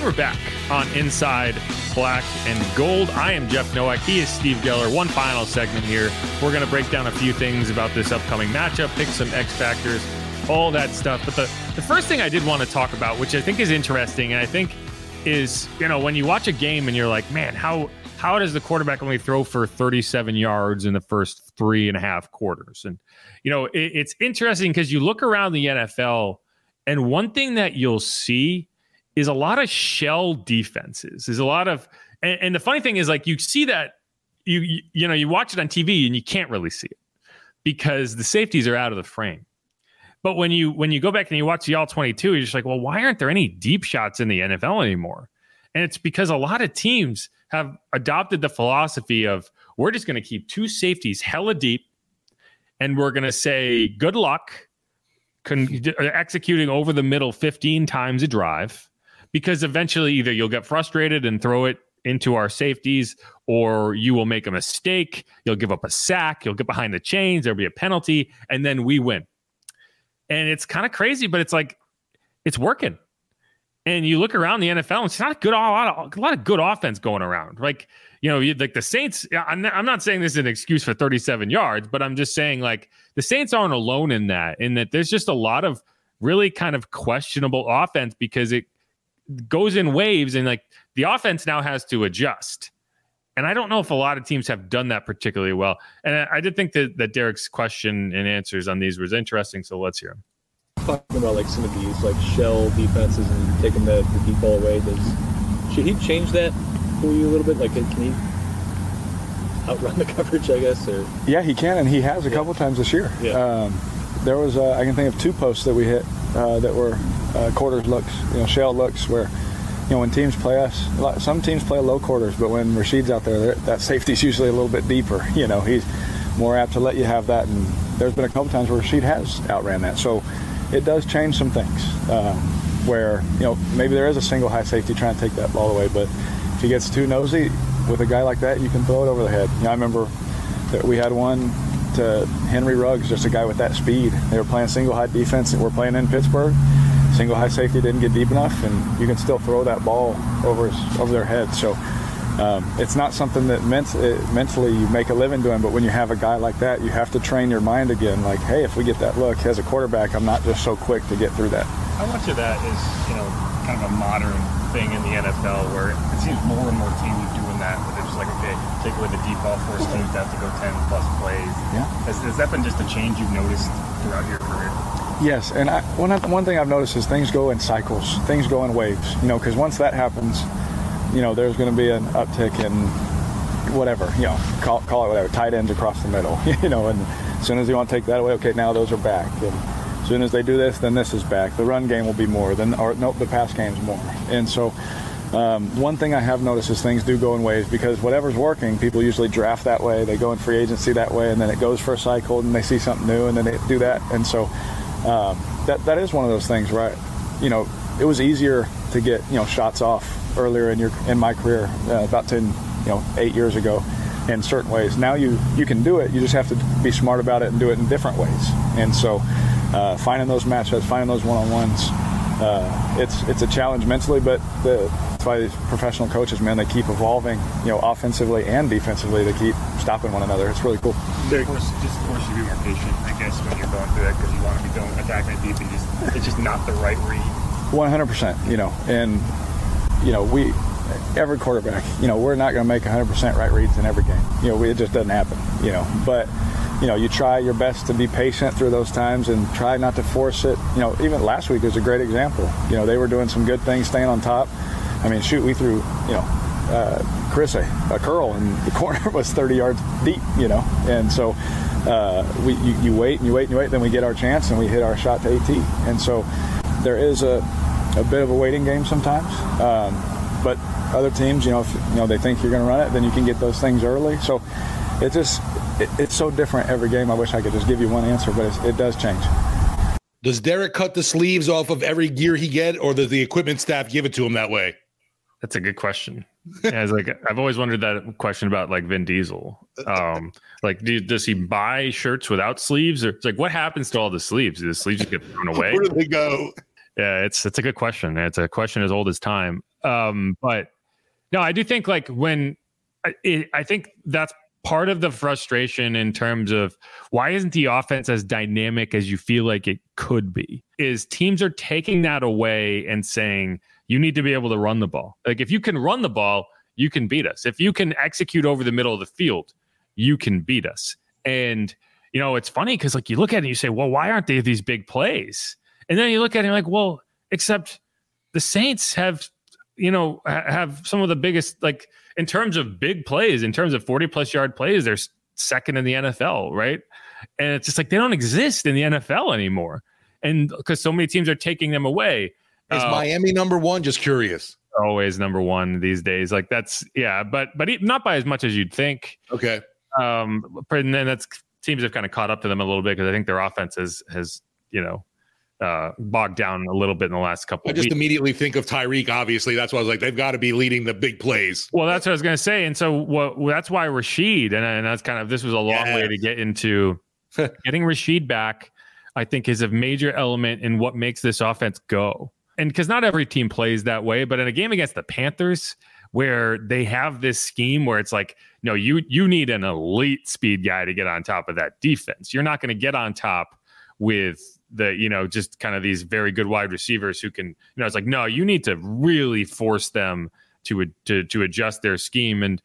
And we're back on Inside Black and Gold. I am Jeff Nowak. He is Steve Geller. One final segment here. We're going to break down a few things about this upcoming matchup, pick some X factors, all that stuff. But the, the first thing I did want to talk about, which I think is interesting, and I think is, you know, when you watch a game and you're like, man, how how does the quarterback only throw for 37 yards in the first three and a half quarters? And, you know, it, it's interesting because you look around the NFL, and one thing that you'll see is a lot of shell defenses. There's a lot of, and, and, the funny thing is, like you see that you, you you know you watch it on TV and you can't really see it because the safeties are out of the frame. But when you when you go back and you watch the all 22, you're just like, well, why aren't there any deep shots in the NFL anymore? And it's because a lot of teams have adopted the philosophy of we're just going to keep two safeties hella deep, and we're going to say good luck con- executing over the middle 15 times a drive because eventually either you'll get frustrated and throw it into our safeties or you will make a mistake. You'll give up a sack. You'll get behind the chains. There'll be a penalty and then we win. And it's kind of crazy, but it's like, it's working. And you look around the NFL, and it's not a good, a lot of, a lot of good offense going around. Like, you know, like the Saints, I'm not, I'm not saying this is an excuse for 37 yards, but I'm just saying like the Saints aren't alone in that, in that there's just a lot of really kind of questionable offense because it, goes in waves and like the offense now has to adjust. And I don't know if a lot of teams have done that particularly well. And I, I did think that, that Derek's question and answers on these was interesting. So let's hear him. Talking about like some of these like shell defenses and taking the, the deep ball away, does should he change that for you a little bit? Like, can he outrun the coverage? I guess. Or yeah, he can, and he has a yeah. couple times this year. Yeah. Um, there was uh, I can think of two posts that we hit uh, that were uh, quarters looks, you know, shell looks where, you know, when teams play us, some teams play low quarters, but when Rashid's out there, that safety's usually a little bit deeper. You know, he's more apt to let you have that. And there's been a couple times where Rashid has outran that. So it does change some things uh, where, you know, maybe there is a single high safety trying to take that ball away, but if he gets too nosy with a guy like that, you can throw it over the head. You know, I remember that we had one to Henry Ruggs, just a guy with that speed. They were playing single high defense, and we're playing in Pittsburgh. Single high safety didn't get deep enough, and you can still throw that ball over over their head. So um, it's not something that ment- it, mentally you make a living doing, but when you have a guy like that, you have to train your mind again. Like, hey, if we get that look as a quarterback, I'm not just so quick to get through that. How much of that is you know kind of a modern thing in the NFL where it seems more and more teams doing that, where they're just like, okay, take away the ball, force teams to have to go 10 plus plays. Yeah. Has, has that been just a change you've noticed throughout your career? Yes, and I, one one thing I've noticed is things go in cycles, things go in waves. You know, because once that happens, you know, there's going to be an uptick in whatever, you know, call, call it whatever, tight ends across the middle, you know, and as soon as you want to take that away, okay, now those are back. And as soon as they do this, then this is back. The run game will be more, then or nope, the pass game's more. And so um, one thing I have noticed is things do go in waves because whatever's working, people usually draft that way. They go in free agency that way, and then it goes for a cycle, and they see something new, and then they do that. And so um, that that is one of those things, right? You know, it was easier to get you know shots off earlier in your in my career, uh, about ten, you know, eight years ago. in certain ways. Now you you can do it. You just have to be smart about it and do it in different ways. And so, uh, finding those matchups, finding those one-on-ones, uh, it's it's a challenge mentally. But the, that's why these professional coaches, man, they keep evolving, you know, offensively and defensively they keep stopping one another. It's really cool. Of course, just force you be more patient, I guess, when you're going through that because you want to be going attacking it deep and just it's just not the right read. 100%. You know, and you know we every quarterback, you know, we're not going to make 100% right reads in every game. You know, we, it just doesn't happen. You know, but you know, you try your best to be patient through those times and try not to force it. You know, even last week was a great example. You know, they were doing some good things, staying on top. I mean, shoot, we threw, you know, uh, Chris a, a curl and the corner was 30 yards deep. You know, and so uh, we you, you wait and you wait and you wait, then we get our chance and we hit our shot to AT. And so there is a a bit of a waiting game sometimes. Um, but other teams, you know, if you know they think you're going to run it, then you can get those things early. So it just it, it's so different every game. I wish I could just give you one answer, but it does change. Does Derek cut the sleeves off of every gear he get, or does the equipment staff give it to him that way? That's a good question. yeah, it's like I've always wondered that question about like Vin Diesel. Um, like, do, does he buy shirts without sleeves, or it's like what happens to all the sleeves? Do the sleeves just get thrown away? Where do they go? Yeah, it's it's a good question. It's a question as old as time. Um, but no, I do think like when it, I think that's part of the frustration in terms of why isn't the offense as dynamic as you feel like it could be is teams are taking that away and saying you need to be able to run the ball. Like if you can run the ball you can beat us. If you can execute over the middle of the field you can beat us. And you know it's funny because like you look at it and you say well why aren't they these big plays? And then you look at it like well except the saints have you know have some of the biggest like in terms of big plays in terms of 40 plus yard plays they're second in the nfl right? And it's just like they don't exist in the nfl anymore. And because so many teams are taking them away. Is uh, miami number one? Just curious. Always number one these days. Like that's yeah but but not by as much as you'd think. Okay. Um and then that's teams have kind of caught up to them a little bit because i think their offense has has you know uh, bogged down a little bit in the last couple. I just weeks. immediately think of Tyreek. Obviously, that's why I was like, they've got to be leading the big plays. Well, that's what I was going to say, and so what, that's why Rashid, and, and that's kind of this was a long yes. way to get into getting Rashid back. I think is a major element in what makes this offense go, and because not every team plays that way, but in a game against the Panthers. Where they have this scheme where it's like, no, you you need an elite speed guy to get on top of that defense. You're not going to get on top with the you know just kind of these very good wide receivers who can you know it's like no you need to really force them to to to adjust their scheme and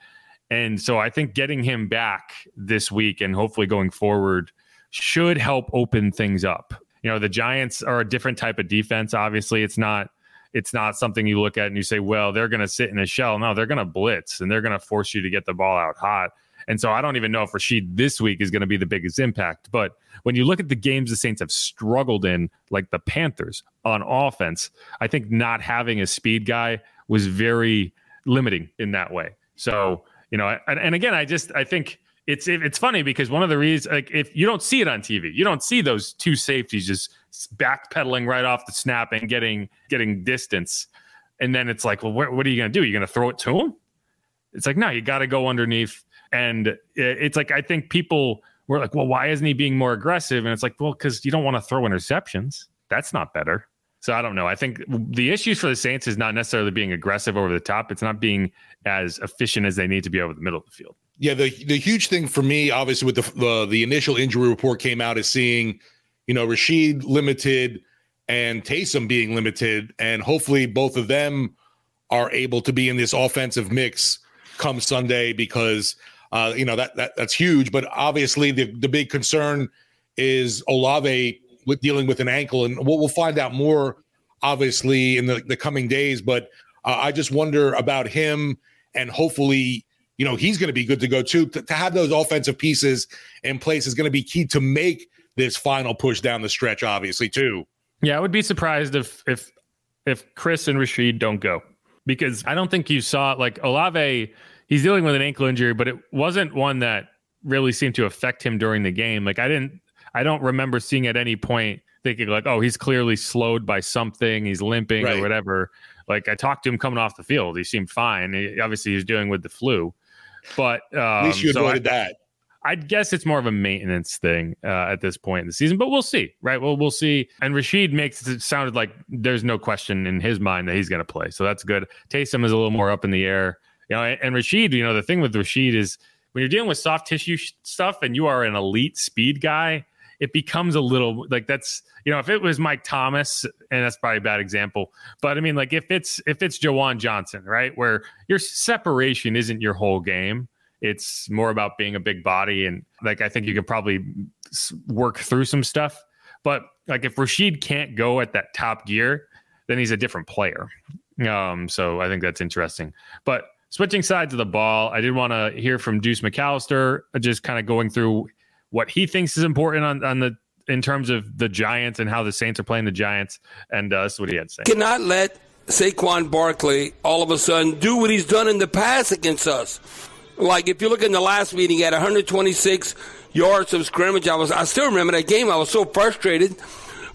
and so I think getting him back this week and hopefully going forward should help open things up. You know, the Giants are a different type of defense. Obviously, it's not it's not something you look at and you say, well, they're going to sit in a shell. No, they're going to blitz and they're going to force you to get the ball out hot. And so I don't even know if Rashid this week is going to be the biggest impact. But when you look at the games the Saints have struggled in, like the Panthers on offense, I think not having a speed guy was very limiting in that way. So, you know, and, and again, I just I think it's it's funny because one of the reasons like if you don't see it on TV, you don't see those two safeties just backpedaling right off the snap and getting getting distance. And then it's like, well, what, what are you going to do? You're going to throw it to him? It's like, no, you got to go underneath and it's like I think people were like, well, why isn't he being more aggressive? And it's like, well, because you don't want to throw interceptions. That's not better. So I don't know. I think the issues for the Saints is not necessarily being aggressive over the top. It's not being as efficient as they need to be over the middle of the field. Yeah, the the huge thing for me, obviously, with the the, the initial injury report came out, is seeing, you know, Rashid limited and Taysom being limited, and hopefully both of them are able to be in this offensive mix come Sunday because uh, you know that, that that's huge. But obviously, the the big concern is Olave with dealing with an ankle, and we'll, we'll find out more obviously in the, the coming days. But uh, I just wonder about him, and hopefully, you know, he's going to be good to go too. To, to have those offensive pieces in place is going to be key to make this final push down the stretch. Obviously, too. Yeah, I would be surprised if if if Chris and Rashid don't go because I don't think you saw like Olave he's dealing with an ankle injury, but it wasn't one that really seemed to affect him during the game. Like I didn't, I don't remember seeing at any point thinking like, oh, he's clearly slowed by something, he's limping right. or whatever. Like I talked to him coming off the field, he seemed fine. He, obviously, he's dealing with the flu. But um, At least you so avoided I, that. I guess it's more of a maintenance thing uh, at this point in the season, but we'll see, right? Well, we'll see. And Rashid makes it sounded like there's no question in his mind that he's going to play, so that's good. Taysom is a little more up in the air, you know. And, Rashid, you know, the thing with Rashid is when you're dealing with soft tissue sh- stuff and you are an elite speed guy, it becomes a little like that's you know if it was Mike Thomas and that's probably a bad example, but I mean like if it's if it's Juwan Johnson, right, where your separation isn't your whole game it's more about being a big body and like i think you could probably work through some stuff but like if rashid can't go at that top gear then he's a different player um so i think that's interesting but switching sides of the ball i did want to hear from deuce mcallister just kind of going through what he thinks is important on, on the in terms of the giants and how the saints are playing the giants and uh, that's what he had to say cannot let Saquon Barkley all of a sudden do what he's done in the past against us like if you look in the last meeting, at 126 yards of scrimmage. I was I still remember that game. I was so frustrated.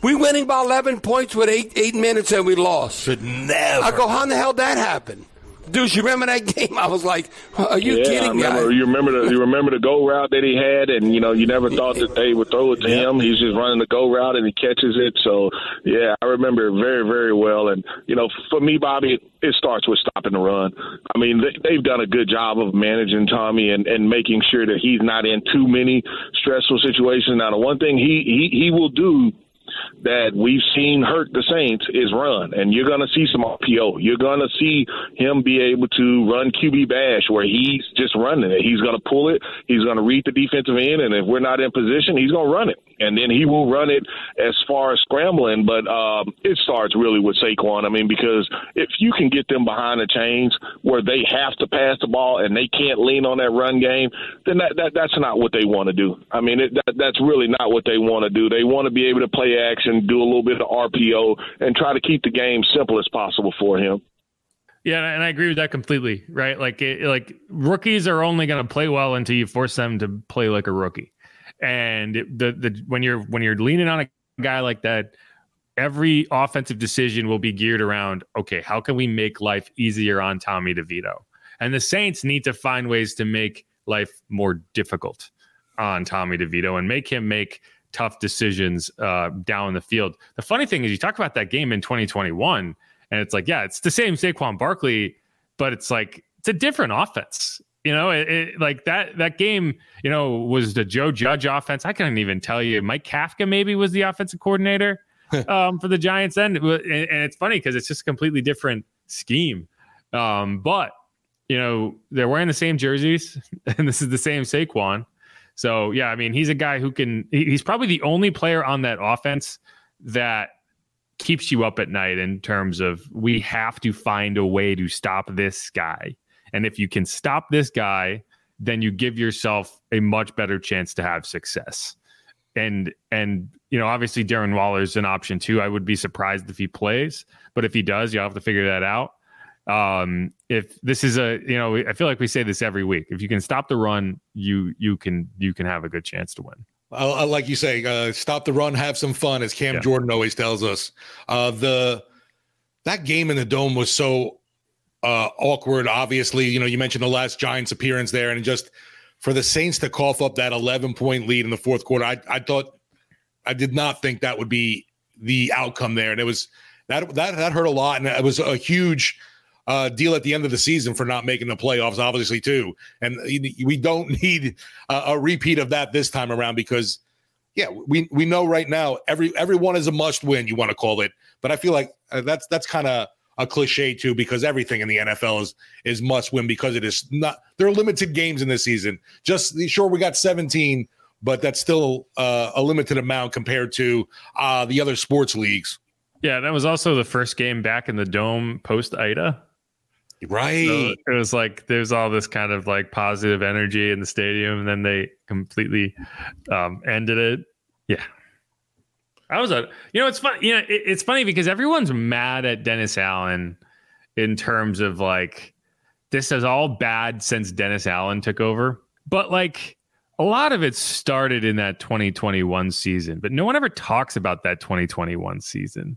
We winning by 11 points with eight eight minutes and we lost. Should never. I go, how in the hell that happened? Dude, you remember that game? I was like, "Are you yeah, kidding me?" You remember the you remember the go route that he had, and you know you never thought that they would throw it to him. He's just running the go route and he catches it. So yeah, I remember it very very well. And you know, for me, Bobby, it starts with stopping the run. I mean, they, they've done a good job of managing Tommy and and making sure that he's not in too many stressful situations. Now, the one thing he he he will do that we've seen hurt the Saints is run, and you're going to see some RPO. You're going to see him be able to run QB bash where he's just running it. He's going to pull it. He's going to read the defensive end, and if we're not in position, he's going to run it, and then he will run it as far as scrambling. But um, it starts really with Saquon. I mean, because if you can get them behind the chains where they have to pass the ball and they can't lean on that run game, then that, that that's not what they want to do. I mean, it, that, that's really not what they want to do. They want to be able to play action, do a little bit of RPO, and try to keep the game simple as possible for him. Yeah, and I agree with that completely. Right, like it, like rookies are only going to play well until you force them to play like a rookie. And the the when you're when you're leaning on a guy like that, every offensive decision will be geared around okay, how can we make life easier on Tommy DeVito? And the Saints need to find ways to make life more difficult on Tommy DeVito and make him make tough decisions uh, down the field. The funny thing is, you talk about that game in 2021, and it's like, yeah, it's the same Saquon Barkley, but it's like it's a different offense. You know, it, it, like that that game, you know, was the Joe Judge offense. I couldn't even tell you. Mike Kafka maybe was the offensive coordinator um, for the Giants then, and, and it's funny because it's just a completely different scheme. Um, but you know, they're wearing the same jerseys, and this is the same Saquon. So yeah, I mean, he's a guy who can. He's probably the only player on that offense that keeps you up at night in terms of we have to find a way to stop this guy. And if you can stop this guy, then you give yourself a much better chance to have success. And and you know, obviously Darren Waller's an option too. I would be surprised if he plays, but if he does, you'll have to figure that out. Um, if this is a, you know, I feel like we say this every week. If you can stop the run, you you can you can have a good chance to win. Uh, like you say, uh, stop the run, have some fun, as Cam Yeah. Jordan always tells us. Uh, the that game in the dome was so uh, awkward. Obviously, you know, you mentioned the last Giants appearance there, and just for the Saints to cough up that 11 point lead in the fourth quarter, I, I thought, I did not think that would be the outcome there, and it was that that that hurt a lot, and it was a huge uh, deal at the end of the season for not making the playoffs, obviously too. And we don't need a, repeat of that this time around because, yeah, we we know right now every everyone is a must win. You want to call it, but I feel like uh, that's that's kind of a cliche too because everything in the NFL is is must win because it is not. There are limited games in this season. Just sure we got 17, but that's still uh, a limited amount compared to uh, the other sports leagues. Yeah, that was also the first game back in the dome post Ida. Right. So it was like there's all this kind of like positive energy in the stadium, and then they completely um, ended it. Yeah. I was a, you know, it's fun. You know, it, it's funny because everyone's mad at Dennis Allen in terms of like this is all bad since Dennis Allen took over, but like a lot of it started in that 2021 season, but no one ever talks about that 2021 season.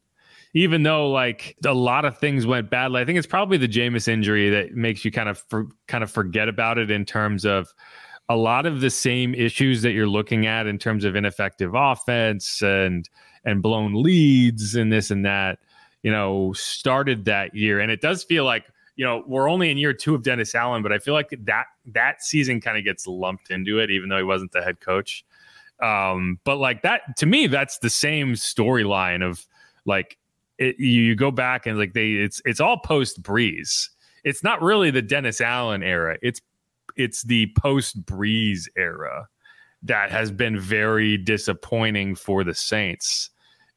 even though like a lot of things went badly, I think it's probably the Jameis injury that makes you kind of for, kind of forget about it in terms of a lot of the same issues that you're looking at in terms of ineffective offense and and blown leads and this and that, you know, started that year. And it does feel like, you know, we're only in year two of Dennis Allen, but I feel like that that season kind of gets lumped into it, even though he wasn't the head coach. Um, but like that to me, that's the same storyline of like it, you go back and like they it's it's all post Brees. It's not really the Dennis Allen era. It's it's the post Brees era that has been very disappointing for the Saints.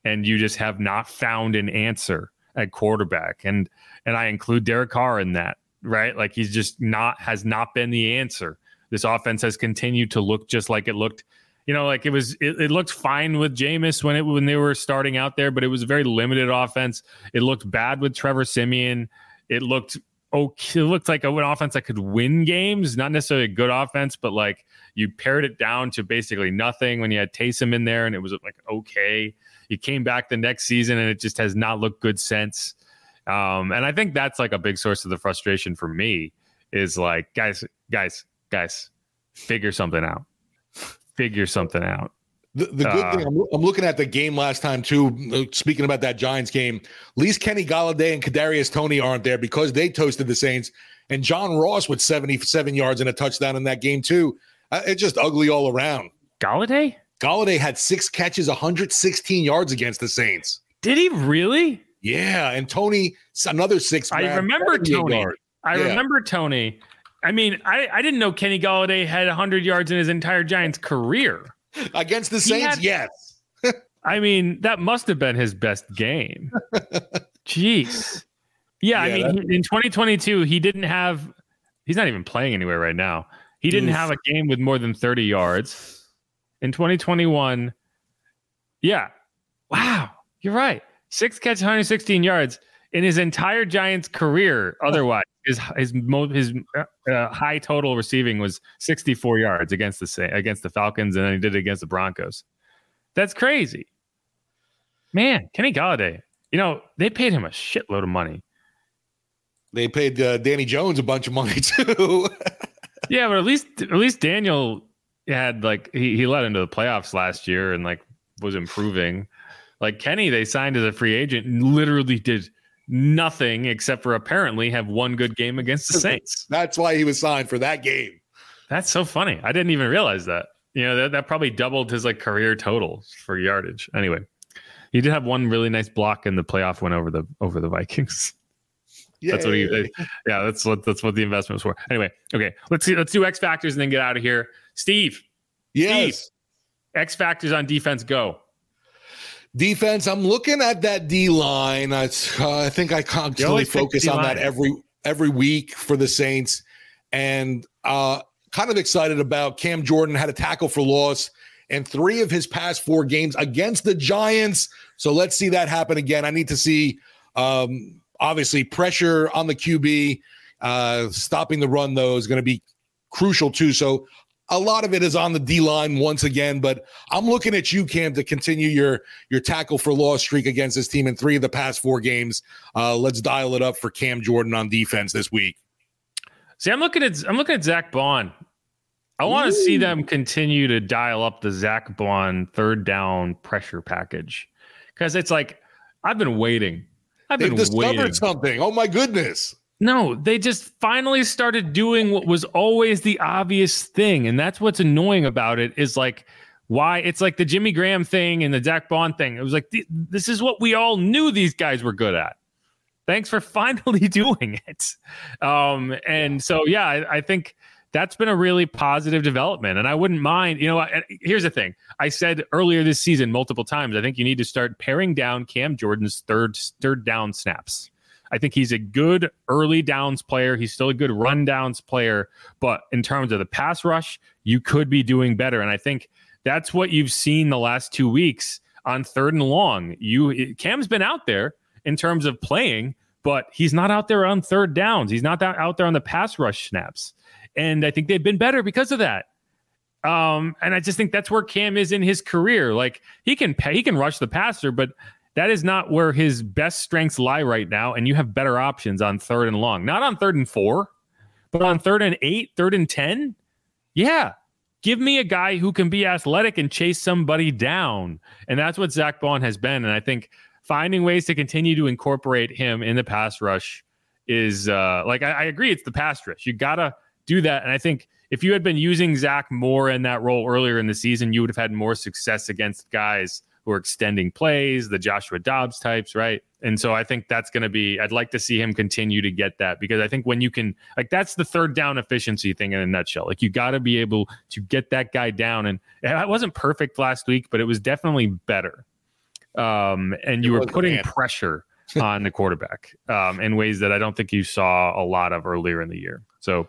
And you just have not found an answer at quarterback. And and I include Derek Carr in that, right? Like he's just not has not been the answer. This offense has continued to look just like it looked you know, like it was, it, it, looked fine with Jameis when it when they were starting out there, but it was a very limited offense. It looked bad with Trevor Siemian. It looked okay. It looked like an offense that could win games, not necessarily a good offense, but like you pared it down to basically nothing when you had Taysom in there, and it was like okay. You came back the next season, and it just has not looked good since. Um, and I think that's like a big source of the frustration for me is like, guys, guys, guys, figure something out figure something out. The, the good uh, thing, I'm, I'm, looking at the game last time too. Uh, speaking about that Giants game, at least Kenny Golladay and Kadarius Toney aren't there because they toasted the Saints, and John Ross with 77 yards and a touchdown in that game too. Uh, it's just ugly all around. Golladay, Golladay had six catches, 116 yards against the Saints. Did he really? Yeah, and Toney another six. I remember Toney. Yards. I yeah. remember Toney. I mean, I, I didn't know Kenny Golladay had 100 yards in his entire Giants career. Against the Saints, had, yes. I mean, that must have been his best game. Jeez. Yeah, yeah I mean, in 2022, he didn't have, he's not even playing anywhere right now. He didn't Oof. have a game with more than 30 yards. In 2021, yeah. Wow. You're right. Six catches, 116 yards in his entire Giants career. Otherwise, his his his uh, uh, high total receiving was 64 yards against the against the Falcons, and then he did it against the Broncos. That's crazy, man. Kenny Golladay, You know they paid him a shitload of money. They paid uh, Danny Jones a bunch of money too. yeah, but at least at least Daniel had like he he led into the playoffs last year and like was improving. Like Kenny, they signed as a free agent and literally did nothing except for apparently have one good game against the Saints. That's why he was signed for that game. That's so funny. I didn't even realize that. You know, that, that probably doubled his like career total for yardage. Anyway, he did have one really nice block in the playoff win over the over the Vikings. Yay. That's what he yeah, that's what that's what the investment was for. Anyway, okay. Let's see let's do X factors and then get out of here. Steve. Yes. Steve, X factors on defense go. Defense, I'm looking at that D line. I, uh, I think I constantly focus on that every every week for the Saints, and uh, kind of excited about Cam Jordan had a tackle for loss and three of his past four games against the Giants. So let's see that happen again. I need to see um, obviously pressure on the QB. Uh, stopping the run though is going to be crucial too. So a lot of it is on the D line once again, but I'm looking at you, Cam, to continue your your tackle for loss streak against this team in three of the past four games. Uh, let's dial it up for Cam Jordan on defense this week. See, I'm looking at I'm looking at Zack Baun. I want to see them continue to dial up the Zack Baun third down pressure package because it's like I've been waiting. I've They've been discovered waiting. something. Oh my goodness! No, they just finally started doing what was always the obvious thing. And that's what's annoying about it is like why it's like the Jimmy Graham thing and the Zack Baun thing. It was like, this is what we all knew these guys were good at. Thanks for finally doing it. Um, and so, yeah, I, I think that's been a really positive development. And I wouldn't mind, you know, here's the thing I said earlier this season multiple times, I think you need to start paring down Cam Jordan's third, third down snaps I think he's a good early downs player. He's still a good run downs player. But in terms of the pass rush, you could be doing better. And I think that's what you've seen the last two weeks on third and long. You Cam's been out there in terms of playing, but he's not out there on third downs. He's not out there on the pass rush snaps. And I think they've been better because of that. Um, and I just think that's where Cam is in his career. Like he can he can rush the passer, but that is not where his best strengths lie right now. And you have better options on third and long, not on third and four, but on third and eight, third and 10. Yeah. Give me a guy who can be athletic and chase somebody down. And that's what Zack Baun has been. And I think finding ways to continue to incorporate him in the pass rush is uh, like, I, I agree, it's the pass rush. You got to do that. And I think if you had been using Zach more in that role earlier in the season, you would have had more success against guys who are extending plays, the Joshua Dobbs types, right? And so I think that's going to be, I'd like to see him continue to get that because I think when you can, like, that's the third down efficiency thing in a nutshell. Like, you got to be able to get that guy down. And it wasn't perfect last week, but it was definitely better. Um, and you were putting pressure on the quarterback um, in ways that I don't think you saw a lot of earlier in the year. So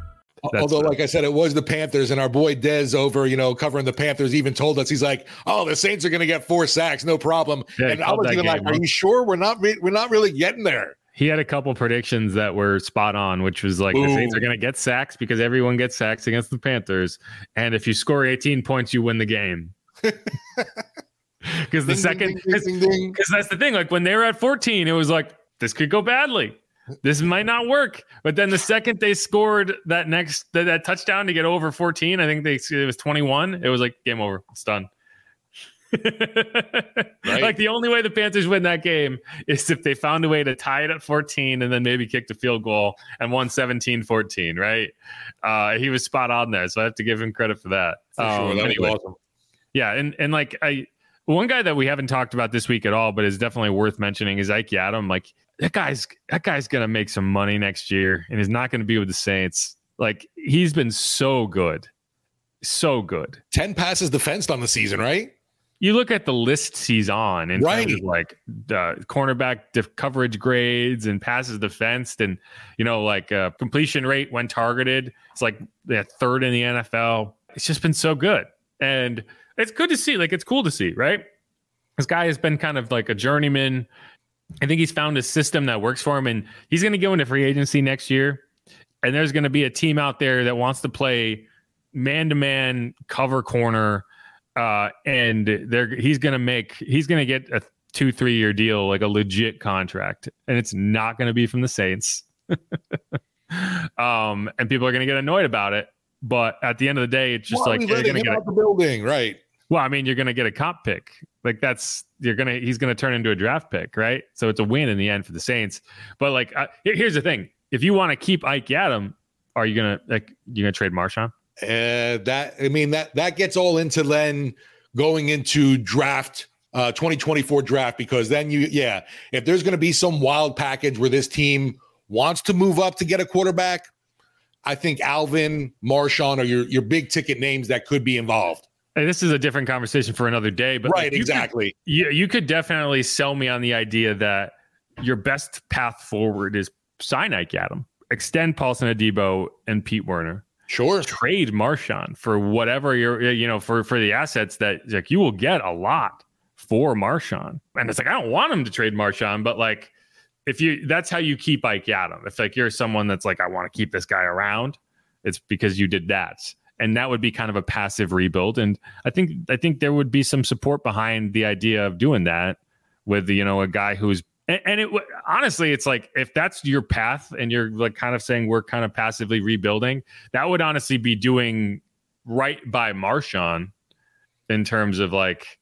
That's Although, like I said, it was the Panthers, and our boy Dez over, you know, covering the Panthers, even told us he's like, "Oh, the Saints are going to get four sacks, no problem." Yeah, and I was even like, "Are you sure we're not re- we're not really getting there?" He had a couple predictions that were spot on, which was like Ooh. the Saints are going to get sacks because everyone gets sacks against the Panthers, and if you score 18 points, you win the game. Because the ding, second, because that's the thing. Like when they were at 14, it was like this could go badly this might not work. But then the second they scored that next that, that touchdown to get over 14, I think they it was 21. It was like game over. It's done. right. Like the only way the Panthers win that game is if they found a way to tie it at 14 and then maybe kicked a field goal and won 17 14, right? Uh, he was spot on there. So I have to give him credit for that. For um, sure. Anyway, awesome. Yeah. And, and like, I, one guy that we haven't talked about this week at all, but is definitely worth mentioning is Ike Yiadom. Like that guy's that guy's gonna make some money next year, and he's not gonna be with the Saints. Like he's been so good, so good. Ten passes defensed on the season, right? You look at the lists he's on, and right. like the cornerback def- coverage grades and passes defensed, and you know, like uh, completion rate when targeted. It's like the third in the NFL. It's just been so good, and it's good to see. Like it's cool to see, right? This guy has been kind of like a journeyman I think he's found a system that works for him, and he's going to go into free agency next year. And there's going to be a team out there that wants to play man to man cover corner, uh, and they're he's going to make he's going to get a two three year deal, like a legit contract, and it's not going to be from the Saints. um, and people are going to get annoyed about it. But at the end of the day, it's just like they're going to get out the building, right? Well, I mean, you're going to get a comp pick. Like that's you're gonna he's gonna turn into a draft pick, right? So it's a win in the end for the Saints. But like, here's the thing: if you want to keep Ike Yiadom, are you gonna like you gonna trade Marshawn? Uh, that I mean that that gets all into then going into draft uh 2024 draft because then you yeah if there's going to be some wild package where this team wants to move up to get a quarterback i think alvin marshawn are your your big ticket names that could be involved and this is a different conversation for another day, but right, like exactly. Could, you, you could definitely sell me on the idea that your best path forward is sign Ike Yiadom, extend Paulson Adebo and Pete Werner. Sure. Trade Marshawn for whatever you're, you know, for for the assets that like you will get a lot for Marshawn. And it's like I don't want him to trade Marshawn, but like if you that's how you keep Ike Yiadom. If like you're someone that's like I want to keep this guy around, it's because you did that and that would be kind of a passive rebuild. And I think I think there would be some support behind the idea of doing that with you know a guy who's and, and it honestly it's like if that's your path and you're like kind of saying we're kind of passively rebuilding, that would honestly be doing right by Marshawn in terms of like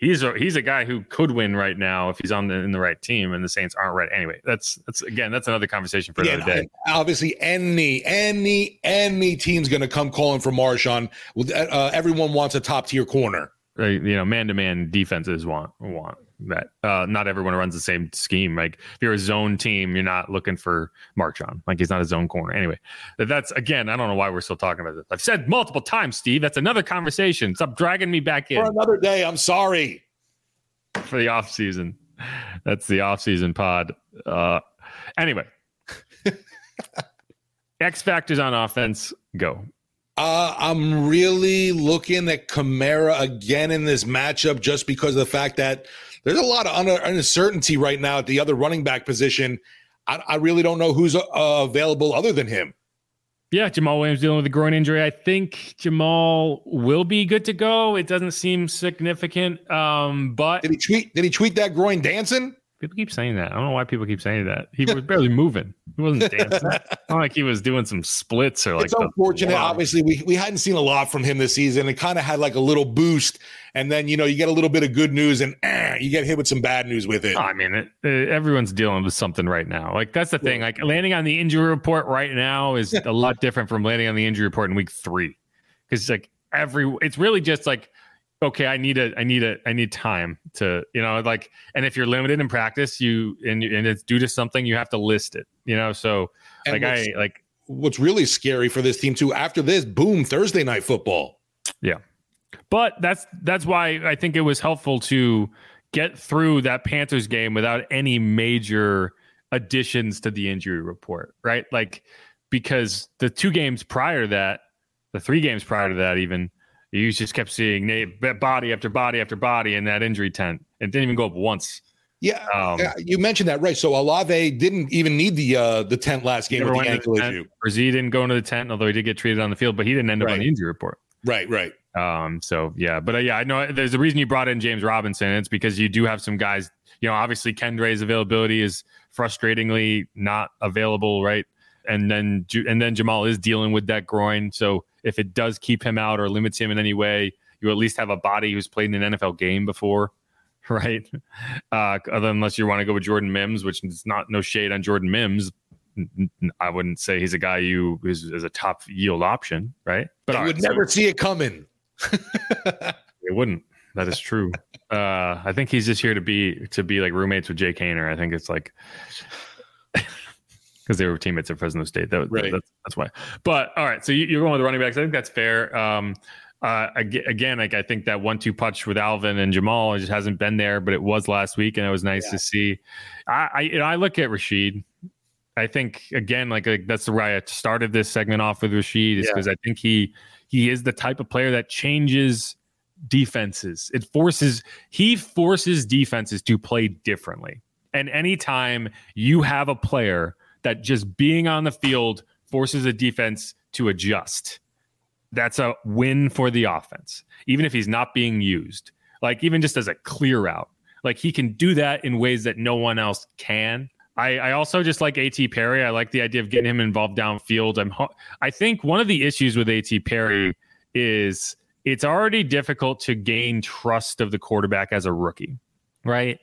he's a he's a guy who could win right now if he's on the in the right team and the Saints aren't right Anyway, that's that's again that's another conversation for another day. Obviously, any any any team's going to come calling for Marshawn. Uh, everyone wants a top tier corner. You know, man to man defenses want want that. Uh, not everyone runs the same scheme. Like if you're a zone team, you're not looking for Marshawn. Like he's not a zone corner. Anyway, that's again, I don't know why we're still talking about this. I've said multiple times, Steve. That's another conversation. Stop dragging me back in. For another day. I'm sorry. For the off season. That's the off-season pod. Uh, anyway, X factors on offense. Go. Uh, I'm really looking at Kamara again in this matchup just because of the fact that there's a lot of un- uncertainty right now at the other running back position. I, I really don't know who's uh, available other than him. Yeah, Jamaal Williams dealing with a groin injury. I think Jamal will be good to go. It doesn't seem significant. Um, but did he tweet? Did he tweet that groin dancing? People keep saying that. I don't know why people keep saying that. He was barely moving. He wasn't dancing. not like he was doing some splits or like. It's unfortunate. Obviously, we, we hadn't seen a lot from him this season. It kind of had like a little boost, and then you know you get a little bit of good news, and eh, you get hit with some bad news with it. I mean, it, uh, everyone's dealing with something right now. Like that's the thing. Like landing on the injury report right now is a lot different from landing on the injury report in week three, because like every, it's really just like okay, I need a, I need a, I need time to, you know, like, and if you're limited in practice, you and and it's due to something, you have to list it, you know. So And like I like What's really scary for this team too? After this, boom, Thursday night football. Yeah. But that's that's why I think it was helpful to get through that Panthers game without any major additions to the injury report, right? Like because the two games prior to that, the three games prior to that even, you just kept seeing body after body after body in that injury tent. It didn't even go up once. Yeah, Um, you mentioned that right. So Olave didn't even need the uh the tent last game with the ankle the issue. Bresee didn't go into the tent, although he did get treated on the field, but he didn't end up on Right. the injury report. Right, right. Um, so yeah, but uh, yeah, I know there's a reason you brought in James Robinson. It's because you do have some guys, you know, obviously Kendre's availability is frustratingly not available, right? And then and then Jamal is dealing with that groin. So if it does keep him out or limits him in any way, you at least have a body who's played in an NFL game before, right? Uh, other unless you want to go with Jordan Mims, which is not no shade on Jordan Mims. I wouldn't say he's a guy who is, is a top yield option, right? But I all would right, so- never see it coming. it wouldn't. That is true. uh, I think he's just here to be to be like roommates with Jake Haener. I think it's like because they were teammates at Fresno State. That, Right. that's, that's why. But all right, so you, you're going with the running backs. I think that's fair. Um, uh, again, like I think that one-two punch with Alvin and Jamal just hasn't been there, but it was last week, and it was nice to see. I, I, you know, I look at Rashid. I think again, like, like that's the way I started this segment off with Rashid, is Yeah. because I think he he is the type of player that changes defenses. It forces he forces defenses to play differently. And anytime you have a player that just being on the field forces a defense to adjust, that's a win for the offense, even if he's not being used. Like even just as a clear out, like he can do that in ways that no one else can. I, I also just like A.T. Perry. I like the idea of getting him involved downfield. I'm I think one of the issues with A.T. Perry is it's already difficult to gain trust of the quarterback as a rookie, right?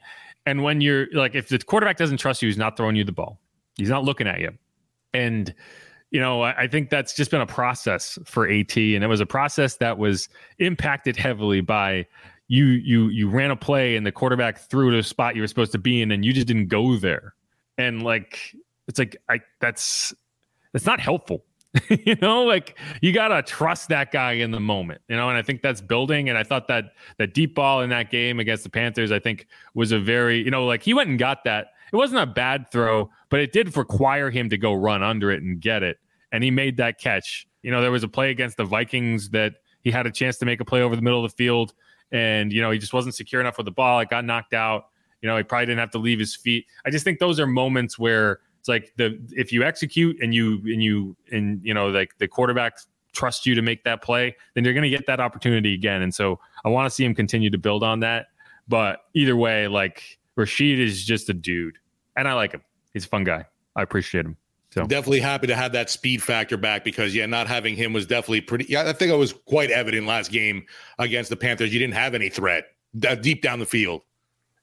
And when you're like, if the quarterback doesn't trust you, he's not throwing you the ball, he's not looking at you, and you know, I, I think that's just been a process for AT, and it was a process that was impacted heavily by you. You you ran a play, and the quarterback threw to a spot you were supposed to be in, and you just didn't go there, and like it's like I that's that's not helpful. you know, like you gotta trust that guy in the moment, you know, and I think that's building. And I thought that that deep ball in that game against the Panthers, I think, was a very, you know, like he went and got that. It wasn't a bad throw, but it did require him to go run under it and get it. And he made that catch. You know, there was a play against the Vikings that he had a chance to make a play over the middle of the field, and you know, he just wasn't secure enough with the ball. It got knocked out. You know, he probably didn't have to leave his feet. I just think those are moments where it's like the if you execute and you and you and you know like the quarterback trusts you to make that play, then you're going to get that opportunity again. And so I want to see him continue to build on that. But either way, like Rashid is just a dude, and I like him. He's a fun guy. I appreciate him. So Definitely happy to have that speed factor back because yeah, not having him was definitely pretty. Yeah, I think it was quite evident last game against the Panthers. You didn't have any threat deep down the field.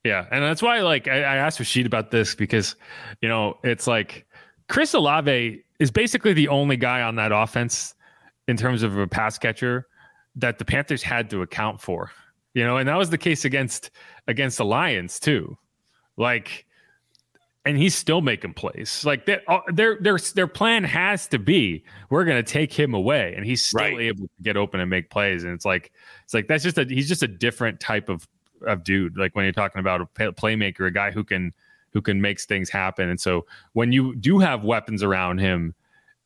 Yeah, and that's why like I, I asked Rashid about this because you know it's like Chris Olave is basically the only guy on that offense in terms of a pass catcher that the Panthers had to account for. You know, and that was the case against against the Lions too. Like and he's still making plays. Like that, uh, their their their plan has to be we're going to take him away, and he's still Right. able to get open and make plays. And it's like it's like that's just a he's just a different type of of dude. Like when you're talking about a playmaker, a guy who can who can makes things happen. And so when you do have weapons around him,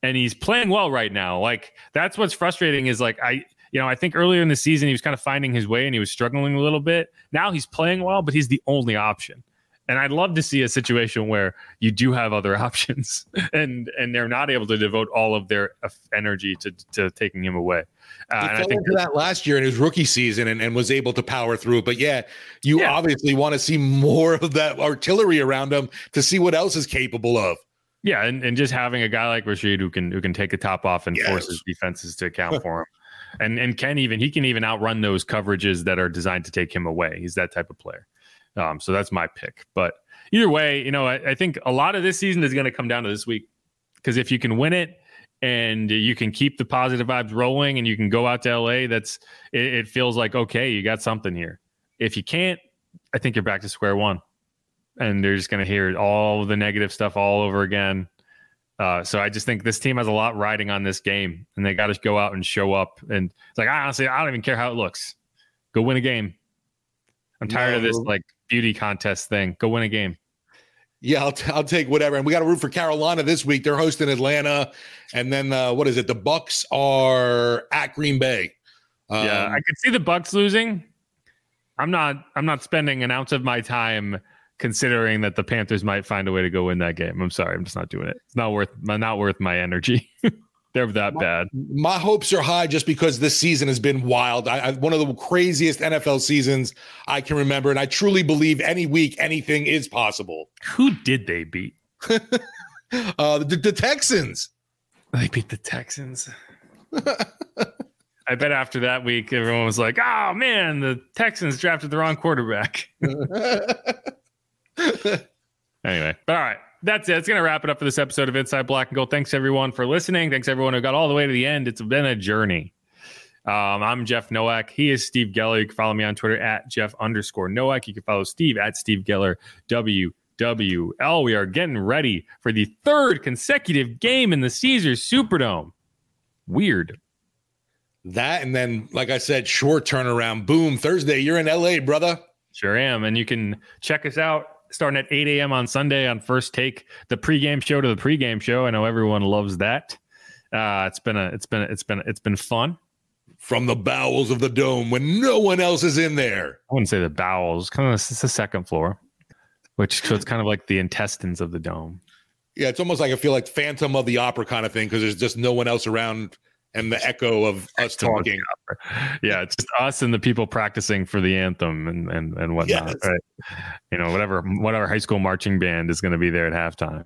and he's playing well right now, like that's what's frustrating. Is like I you know, I think earlier in the season he was kind of finding his way and he was struggling a little bit. Now he's playing well, but he's the only option. And I'd love to see a situation where you do have other options and and they're not able to devote all of their energy to, to taking him away. Uh, he fell I think into that last year in his rookie season and, and was able to power through it. But yeah, you yeah. obviously want to see more of that artillery around him to see what else is capable of. Yeah, and, and just having a guy like Rashid who can who can take the top off and yes. force his defenses to account for him and and can even he can even outrun those coverages that are designed to take him away. He's that type of player. Um, so that's my pick. But either way, you know, I, I think a lot of this season is going to come down to this week because if you can win it and you can keep the positive vibes rolling and you can go out to LA, that's it, it feels like okay, you got something here. If you can't, I think you're back to square one, and they're just going to hear all the negative stuff all over again. Uh, so I just think this team has a lot riding on this game, and they got to go out and show up. And it's like I honestly, I don't even care how it looks. Go win a game. I'm tired no. of this like beauty contest thing. Go win a game. Yeah, I'll, t- I'll take whatever. And we got to root for Carolina this week. They're hosting Atlanta, and then uh, what is it? The Bucks are at Green Bay. Um, yeah, I could see the Bucks losing. I'm not. I'm not spending an ounce of my time considering that the Panthers might find a way to go win that game. I'm sorry, I'm just not doing it. It's not worth not worth my energy. They're that my, bad. My hopes are high just because this season has been wild. I, I, one of the craziest NFL seasons I can remember, and I truly believe any week anything is possible. Who did they beat? uh, the, the Texans. They beat the Texans. I bet after that week, everyone was like, "Oh man, the Texans drafted the wrong quarterback." anyway, but all right. That's it. It's going to wrap it up for this episode of Inside Black and Gold. Thanks everyone for listening. Thanks everyone who got all the way to the end. It's been a journey. Um, I'm Jeff Nowak. He is Steve Geller. You can follow me on Twitter at Jeff underscore Nowak. You can follow Steve at Steve Geller WWL. We are getting ready for the third consecutive game in the Caesars Superdome. Weird. That and then, like I said, short turnaround. Boom. Thursday, you're in LA, brother. Sure am. And you can check us out starting at 8 a.m. on Sunday on First Take, the pregame show to the pregame show. I know everyone loves that. Uh, it's been a, it's been, a, it's been, a, it's been fun. From the bowels of the dome when no one else is in there. I wouldn't say the bowels. Kind of, it's the second floor, which so it's kind of like the intestines of the dome. Yeah, it's almost like I feel like Phantom of the Opera kind of thing because there's just no one else around and the echo of us talking. Yeah, it's just us and the people practicing for the anthem and and and whatnot. Yes. Right? You know, whatever whatever high school marching band is going to be there at halftime.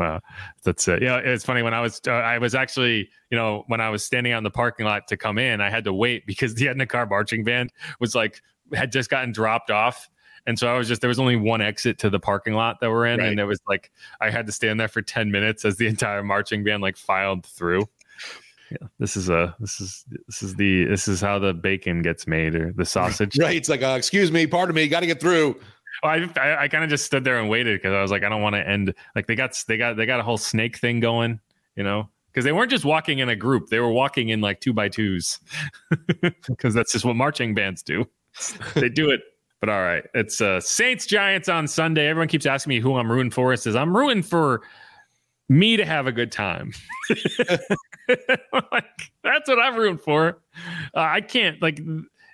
Uh, that's it. Yeah, it's funny when I was uh, I was actually you know when I was standing on the parking lot to come in, I had to wait because the Edna Karr marching band was like had just gotten dropped off. And so I was just there was only one exit to the parking lot that we're in, right. and it was like I had to stand there for ten minutes as the entire marching band like filed through yeah, this is a this is this is the this is how the bacon gets made or the sausage. Right. It's like, uh, excuse me, pardon me, got to get through. Oh, I I, I kind of just stood there and waited because I was like, I don't want to end. Like they got they got they got a whole snake thing going, you know, because they weren't just walking in a group; they were walking in like two by twos, because that's just what marching bands do. they do it. But all right, it's uh, Saints Giants on Sunday. Everyone keeps asking me who I'm rooting for. It says I'm rooting for me to have a good time. like, that's what I'm rooting for. Uh, I can't like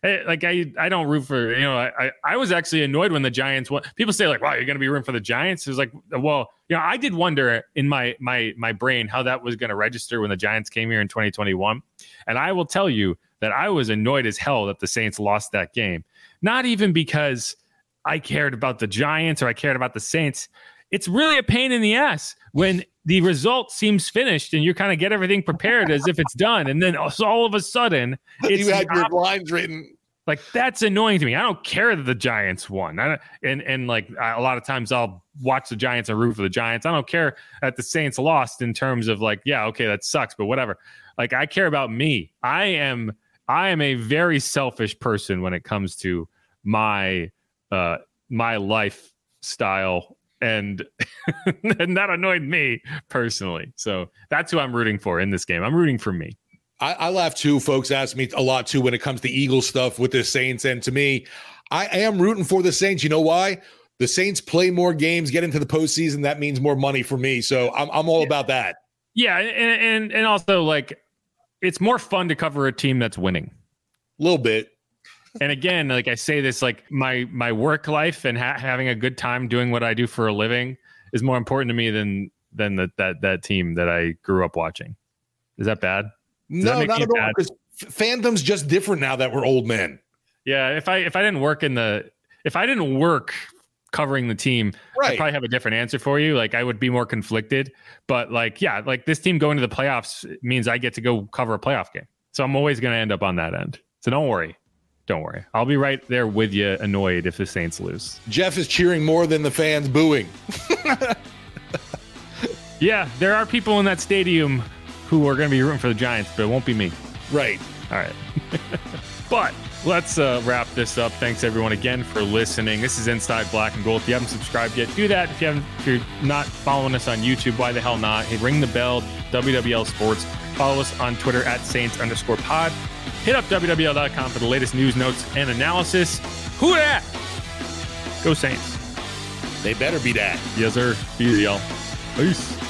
eh, like I I don't root for you know I I was actually annoyed when the Giants won. People say like wow you're gonna be rooting for the Giants. It's like well you know I did wonder in my my my brain how that was gonna register when the Giants came here in 2021, and I will tell you that I was annoyed as hell that the Saints lost that game. Not even because I cared about the Giants or I cared about the Saints. It's really a pain in the ass when the result seems finished and you kind of get everything prepared as if it's done. And then all of a sudden, it's you had your op- lines written. Like that's annoying to me. I don't care that the Giants won. and and like a lot of times I'll watch the Giants and root for the Giants. I don't care that the Saints lost in terms of like, yeah, okay, that sucks, but whatever. Like I care about me. I am I am a very selfish person when it comes to my uh my lifestyle and and that annoyed me personally. So that's who I'm rooting for in this game. I'm rooting for me. I, I laugh too. Folks ask me a lot too when it comes to Eagle stuff with the Saints, and to me, I am rooting for the Saints. You know why? The Saints play more games, get into the postseason. That means more money for me. So I'm I'm all about that. Yeah, and and and also like it's more fun to cover a team that's winning. A little bit. And again, like I say this, like my my work life and ha- having a good time doing what I do for a living is more important to me than than the, that that team that I grew up watching. Is that bad? Does no, not at all. Because fandom's just different now that we're old men. Yeah, if I if I didn't work in the if I didn't work covering the team, right. I probably have a different answer for you. Like I would be more conflicted, but like yeah, like this team going to the playoffs means I get to go cover a playoff game. So I'm always going to end up on that end. So don't worry. Don't worry. I'll be right there with you annoyed if the Saints lose. Jeff is cheering more than the fans booing. yeah, there are people in that stadium who are going to be rooting for the Giants, but it won't be me. Right. All right. but let's uh, wrap this up. Thanks everyone again for listening. This is Inside Black and Gold. If you haven't subscribed yet, do that. If you haven't, if you're not following us on YouTube, why the hell not? Hey, ring the bell. WWL Sports. Follow us on Twitter at Saints underscore Pod. Hit up WWL.com for the latest news, notes, and analysis. Who that? Go Saints. They better be that. Yes, sir. Be y'all. Peace.